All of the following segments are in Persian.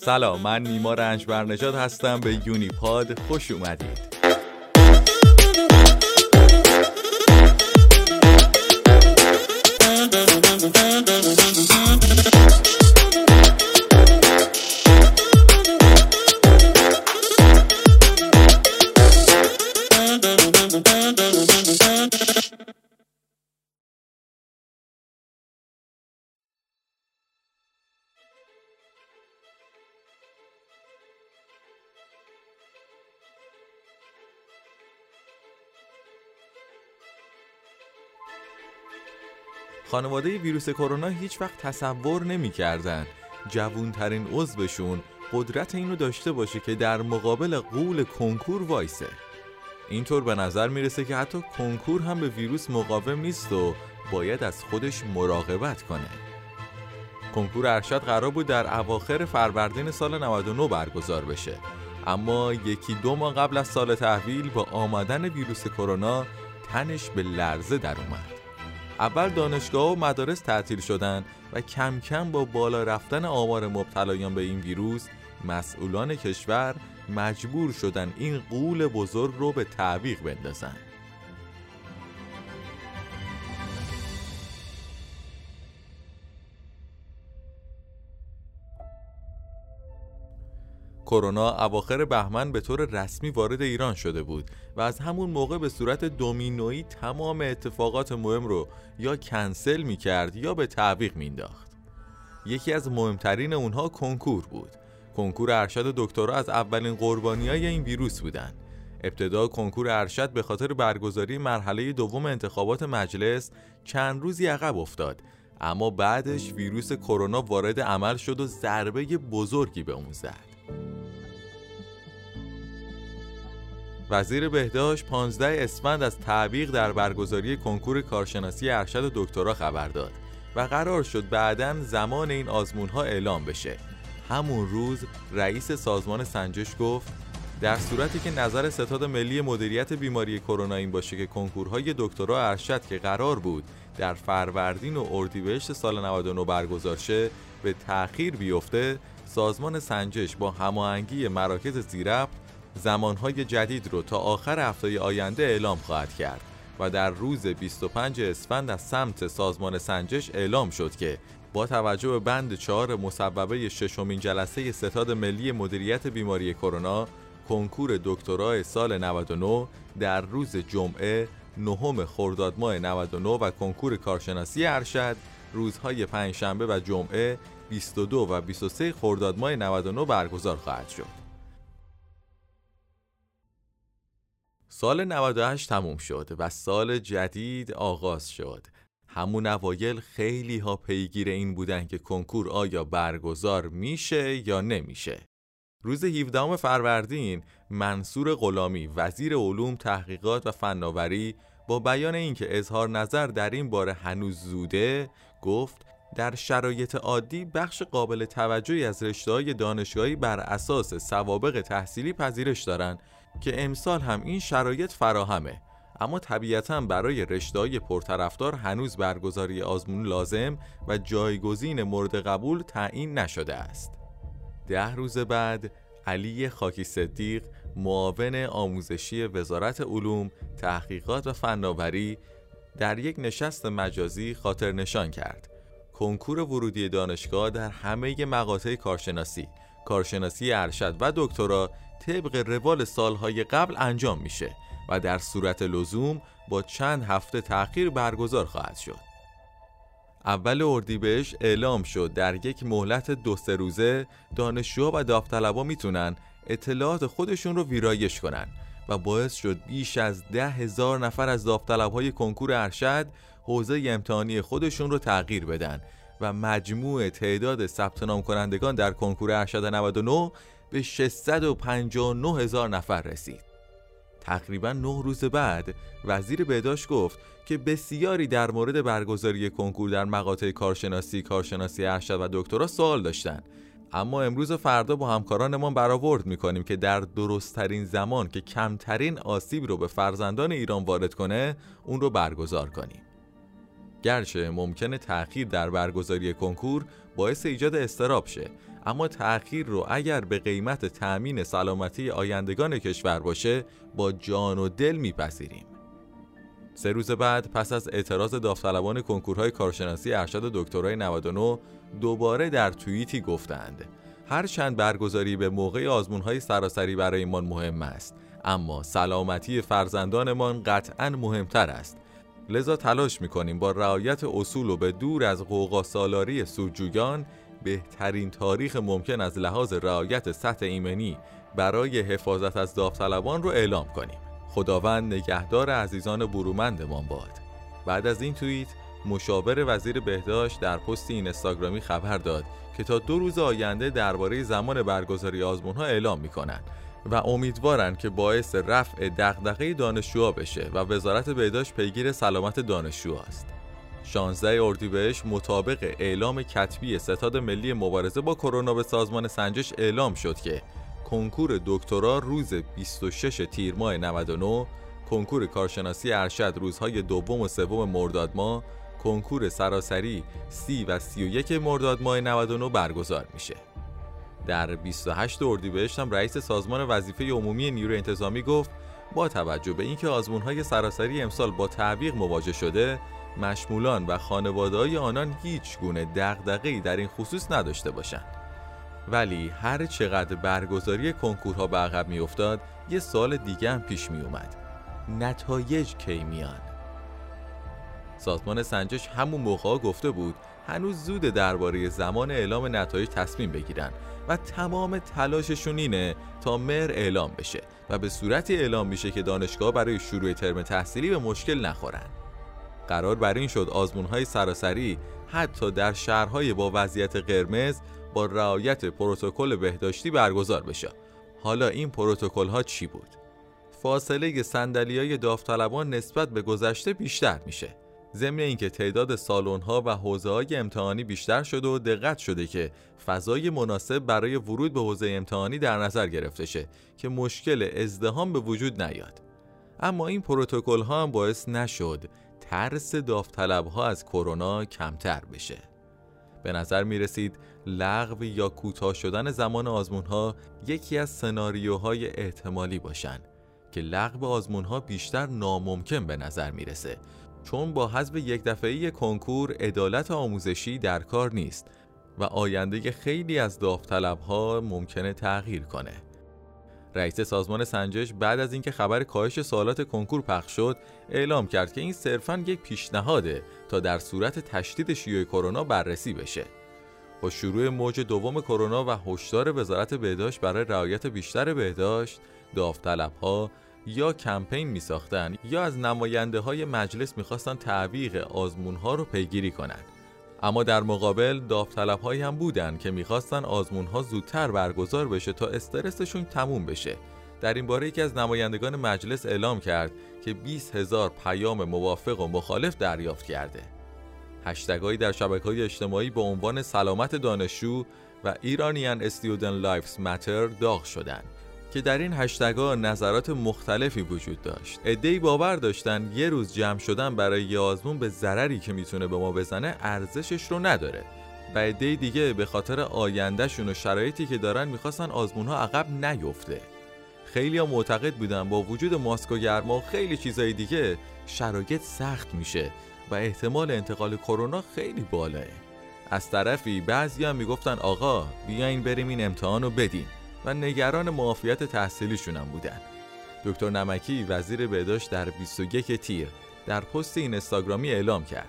سلام من نیما رنج برنجاد هستم. به یونی پاد خوش اومدید. خانواده ویروس کرونا هیچ وقت تصور نمی‌کردن. جوونترین عضوشون قدرت اینو داشته باشه که در مقابل قول کنکور وایسه. اینطور به نظر می‌رسه که حتی کنکور هم به ویروس مقاوم نیست و باید از خودش مراقبت کنه. کنکور ارشد قرار بود در اواخر فروردین سال 99 برگزار بشه. اما یکی دو ماه قبل از سال تحویل با آمدن ویروس کرونا تنش به لرزه در اومد. اول دانشگاه و مدارس تعطیل شدن و کم کم با بالا رفتن آمار مبتلایان به این ویروس مسئولان کشور مجبور شدن این قول بزرگ رو به تعویق بندازن. کرونا اواخر بهمن به طور رسمی وارد ایران شده بود و از همون موقع به صورت دومینویی تمام اتفاقات مهم رو یا کنسل می کرد یا به تعویق مینداخت. یکی از مهمترین اونها کنکور بود. کنکور ارشد دکترا از اولین قربانی های این ویروس بودن. ابتدا کنکور ارشد به خاطر برگزاری مرحله دوم انتخابات مجلس چند روزی عقب افتاد اما بعدش ویروس کرونا وارد عمل شد و ضربه بزرگی به اون زد. وزیر بهداشت 15 اسفند از تعویق در برگزاری کنکور کارشناسی ارشد و دکترا خبر داد و قرار شد بعدا زمان این آزمون ها اعلام بشه. همون روز رئیس سازمان سنجش گفت در صورتی که نظر ستاد ملی مدیریت بیماری کرونا این باشه که کنکورهای دکترا ارشد که قرار بود در فروردین و اردیبهشت سال 99 برگزار شه به تأخیر بیفته سازمان سنجش با هماهنگی مراکز زیرفت زمانهای جدید رو تا آخر هفته آینده اعلام خواهد کرد و در روز 25 اسفند از سمت سازمان سنجش اعلام شد که با توجه به بند چهار مصوبه ششمین جلسه ستاد ملی مدیریت بیماری کرونا کنکور دکترای سال 99 در روز جمعه نهم خرداد ماه 99 و کنکور کارشناسی ارشد روزهای پنجشنبه و جمعه 22 و 23 خرداد ماه 99 برگزار خواهد شد. سال 98 تموم شد و سال جدید آغاز شد. همون اوایل خیلی ها پیگیر این بودن که کنکور آیا برگزار میشه یا نمیشه. روز 17 فروردین منصور غلامی وزیر علوم تحقیقات و فناوری با بیان اینکه اظهار نظر در این باره هنوز زوده گفت در شرایط عادی بخش قابل توجهی از رشته دانشگاهی بر اساس سوابق تحصیلی پذیرش دارند که امسال هم این شرایط فراهمه اما طبیعتا برای رشته‌های پرطرفدار هنوز برگزاری آزمون لازم و جایگزین مورد قبول تعیین نشده است. ده روز بعد علی خاکی صدیق معاون آموزشی وزارت علوم، تحقیقات و فناوری در یک نشست مجازی خاطر نشان کرد. کنکور ورودی دانشگاه در همه مقاطع کارشناسی، کارشناسی ارشد و دکترا طبق روال سالهای قبل انجام میشه و در صورت لزوم با چند هفته تأخیر برگزار خواهد شد. اول اردیبهشت اعلام شد در یک مهلت دو سه روزه دانشجوها و داوطلبا می‌تونن اطلاعات خودشون رو ویرایش کنن و باعث شد بیش از ده هزار نفر از داوطلبهای کنکور ارشد حوزه امتحانی خودشون رو تغییر بدن و مجموع تعداد ثبت نام کنندگان در کنکور ارشد 99 به 659 هزار نفر رسید. تقریبا نه روز بعد وزیر بهداشت گفت که بسیاری در مورد برگزاری کنکور در مقاطع کارشناسی، کارشناسی ارشد و دکترا سوال داشتند. اما امروز و فردا با همکارانمان برآورد می‌کنیم که در درستترین زمان که کمترین آسیب رو به فرزندان ایران وارد کنه اون رو برگزار کنیم گرچه ممکنه تأخیر در برگزاری کنکور باعث ایجاد استراب شه اما تأخیر رو اگر به قیمت تأمین سلامتی آیندگان کشور باشه با جان و دل میپذیریم. سه روز بعد پس از اعتراض داوطلبان کنکورهای کارشناسی ارشد دکترای 99 دوباره در توییتی گفتند هرچند برگزاری به موقع آزمونهای سراسری برایمان مهم است اما سلامتی فرزندانمان قطعا مهمتر است. لذا تلاش می‌کنیم با رعایت اصول و به دور از قوقا سالاری سودجویان بهترین تاریخ ممکن از لحاظ رعایت سطح ایمنی برای حفاظت از داوطلبان رو اعلام کنیم خداوند نگهدار عزیزان برومندمان باد بعد از این توییت مشاور وزیر بهداشت در پست این استاگرامی خبر داد که تا دو روز آینده درباره زمان برگزاری آزمون ها اعلام می کنند و امیدوارند که باعث رفع دغدغه دانشجوها بشه و وزارت بهداشت پیگیر سلامت دانشجو است. 16 اردیبهشت مطابق اعلام کتبی ستاد ملی مبارزه با کرونا به سازمان سنجش اعلام شد که کنکور دکترا روز 26 تیر ماه 99 کنکور کارشناسی ارشد روزهای دوم و سوم مرداد ماه کنکور سراسری 30 و 31 مرداد ماه 99 برگزار میشه. در 28 اردیبهشت هم رئیس سازمان وظیفه عمومی نیروی انتظامی گفت با توجه به اینکه آزمونهای سراسری امسال با تعویق مواجه شده مشمولان و خانواده آنان هیچ گونه دغدغه‌ای در این خصوص نداشته باشند. ولی هر چقدر برگزاری کنکورها به عقب میافتاد یه سال دیگه هم پیش می نتایج کی میان؟ سازمان سنجش همون موقع گفته بود هنوز زود درباره زمان اعلام نتایج تصمیم بگیرن و تمام تلاششون اینه تا مر اعلام بشه و به صورتی اعلام میشه که دانشگاه برای شروع ترم تحصیلی به مشکل نخورن. قرار بر این شد آزمونهای سراسری حتی در شهرهای با وضعیت قرمز با رعایت پروتکل بهداشتی برگزار بشه. حالا این پروتکل ها چی بود؟ فاصله صندلی های داوطلبان نسبت به گذشته بیشتر میشه. ضمن اینکه تعداد سالن ها و حوزه های امتحانی بیشتر شده و دقت شده که فضای مناسب برای ورود به حوزه امتحانی در نظر گرفته شه که مشکل ازدهام به وجود نیاد. اما این پروتکل ها هم باعث نشد ترس داوطلب ها از کرونا کمتر بشه به نظر می رسید لغو یا کوتاه شدن زمان آزمون ها یکی از سناریوهای احتمالی باشن که لغو آزمون ها بیشتر ناممکن به نظر می‌رسه چون با حذف یک دفعه کنکور عدالت آموزشی در کار نیست و آینده خیلی از داوطلب ها ممکنه تغییر کنه. رئیس سازمان سنجش بعد از اینکه خبر کاهش سوالات کنکور پخش شد اعلام کرد که این صرفا یک پیشنهاده تا در صورت تشدید شیوع کرونا بررسی بشه. با شروع موج دوم کرونا و هشدار وزارت بهداشت برای رعایت بیشتر بهداشت، داوطلبها یا کمپین می ساختن یا از نماینده های مجلس می‌خواستن تعویق آزمون ها رو پیگیری کنند. اما در مقابل داوطلب هایی هم بودن که می‌خواستن آزمون ها زودتر برگزار بشه تا استرسشون تموم بشه. در این باره یکی از نمایندگان مجلس اعلام کرد که 20 هزار پیام موافق و مخالف دریافت کرده. هشتگهایی در شبکه های اجتماعی با عنوان سلامت دانشجو و ایرانیان استودن لایفز ماتر داغ شدند. که در این هشتگا نظرات مختلفی وجود داشت. ادهی باور داشتن یه روز جمع شدن برای یه آزمون به ضرری که می‌تونه به ما بزنه ارزشش رو نداره. و عده دیگه به خاطر آیندهشون و شرایطی که دارن می‌خواستن آزمون ها عقب نیفته. خیلی معتقد بودن با وجود ماسک و گرما و خیلی چیزای دیگه شرایط سخت میشه و احتمال انتقال کرونا خیلی بالاه. از طرفی بعضی هم می‌گفتن آقا بیاین بریم این امتحان رو بدیم و نگران معافیت تحصیلیشون هم بودن. دکتر نمکی وزیر بهداشت در 21 تیر در پست این استاگرامی اعلام کرد.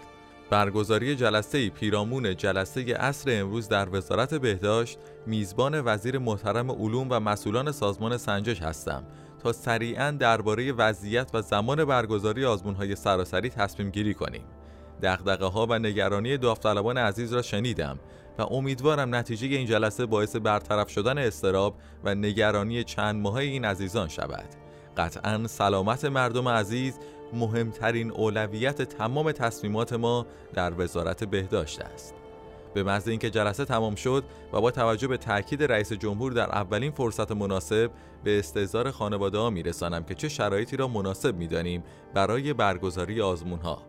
برگزاری جلسه پیرامون جلسه عصر امروز در وزارت بهداشت میزبان وزیر محترم علوم و مسئولان سازمان سنجش هستم تا سریعا درباره وضعیت و زمان برگزاری آزمونهای سراسری تصمیم گیری کنیم. دغدغه ها و نگرانی داوطلبان عزیز را شنیدم. و امیدوارم نتیجه این جلسه باعث برطرف شدن استراب و نگرانی چند ماه این عزیزان شود. قطعا سلامت مردم عزیز مهمترین اولویت تمام تصمیمات ما در وزارت بهداشت است. به محض اینکه جلسه تمام شد و با توجه به تاکید رئیس جمهور در اولین فرصت مناسب به استهزار خانواده ها میرسانم که چه شرایطی را مناسب می‌دانیم برای برگزاری آزمون ها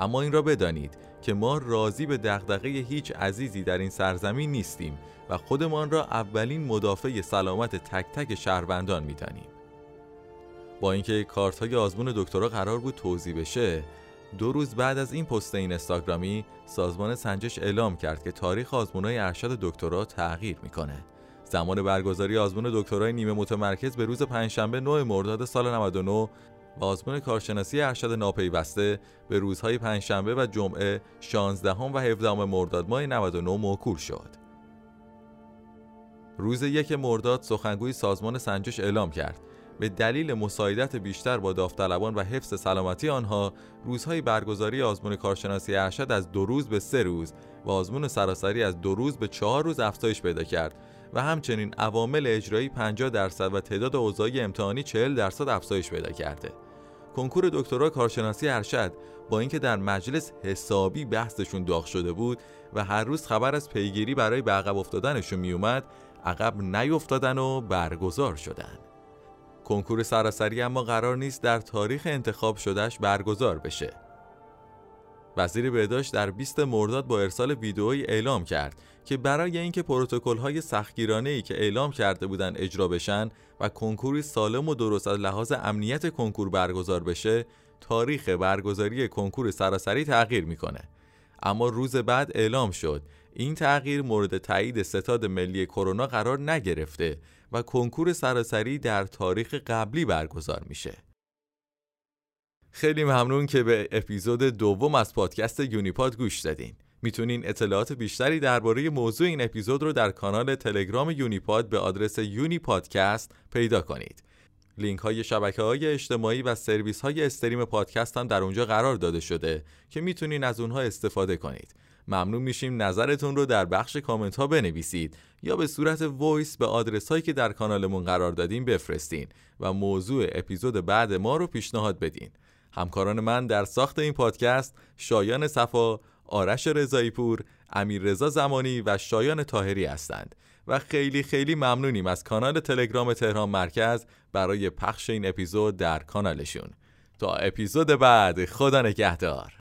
اما این را بدانید که ما راضی به دغدغه هیچ عزیزی در این سرزمین نیستیم و خودمان را اولین مدافع سلامت تک تک شهروندان می‌دانیم. با اینکه کارت های آزمون دکترا قرار بود توضیح بشه دو روز بعد از این پست این اینستاگرامی سازمان سنجش اعلام کرد که تاریخ های ارشد دکترا تغییر می‌کنه. زمان برگزاری آزمون دکترای نیمه متمرکز به روز پنجشنبه 9 مرداد سال 99 و آزمون کارشناسی ارشد ناپیوسته به روزهای پنجشنبه و جمعه 16 و 17 مرداد ماه 99 موکول شد. روز یک مرداد سخنگوی سازمان سنجش اعلام کرد به دلیل مساعدت بیشتر با داوطلبان و حفظ سلامتی آنها روزهای برگزاری آزمون کارشناسی ارشد از دو روز به سه روز و آزمون سراسری از دو روز به چهار روز افزایش پیدا کرد و همچنین عوامل اجرایی 50 درصد و تعداد اوضاعی امتحانی 40 درصد افزایش پیدا کرده. کنکور دکترا کارشناسی ارشد با اینکه در مجلس حسابی بحثشون داغ شده بود و هر روز خبر از پیگیری برای به عقب افتادنشون میومد عقب نیفتادن و برگزار شدن کنکور سراسری اما قرار نیست در تاریخ انتخاب شدهش برگزار بشه وزیر بهداشت در 20 مرداد با ارسال ویدئویی اعلام کرد که برای اینکه های سختگیرانه ای که اعلام کرده بودند اجرا بشن و کنکوری سالم و درست از لحاظ امنیت کنکور برگزار بشه تاریخ برگزاری کنکور سراسری تغییر می‌کنه. اما روز بعد اعلام شد این تغییر مورد تایید ستاد ملی کرونا قرار نگرفته و کنکور سراسری در تاریخ قبلی برگزار میشه. خیلی ممنون که به اپیزود دوم از پادکست یونیپاد گوش دادین می‌تونین اطلاعات بیشتری درباره موضوع این اپیزود رو در کانال تلگرام یونیپاد به آدرس یونی پادکست پیدا کنید. لینک های شبکه های اجتماعی و سرویس های stream پادکست هم در اونجا قرار داده شده که می‌تونین از اونها استفاده کنید. ممنون میشیم نظرتون رو در بخش کامنت ها بنویسید یا به صورت voice به آدرس هایی که در کانالمون قرار دادیم بفرستین و موضوع اپیزود بعد ما رو پیشنهاد بدین. همکاران من در ساخت این پادکست شایان صفا آرش رضایی پور، امیر رضا زمانی و شایان تاهری هستند و خیلی خیلی ممنونیم از کانال تلگرام تهران مرکز برای پخش این اپیزود در کانالشون. تا اپیزود بعد خدا نگهدار.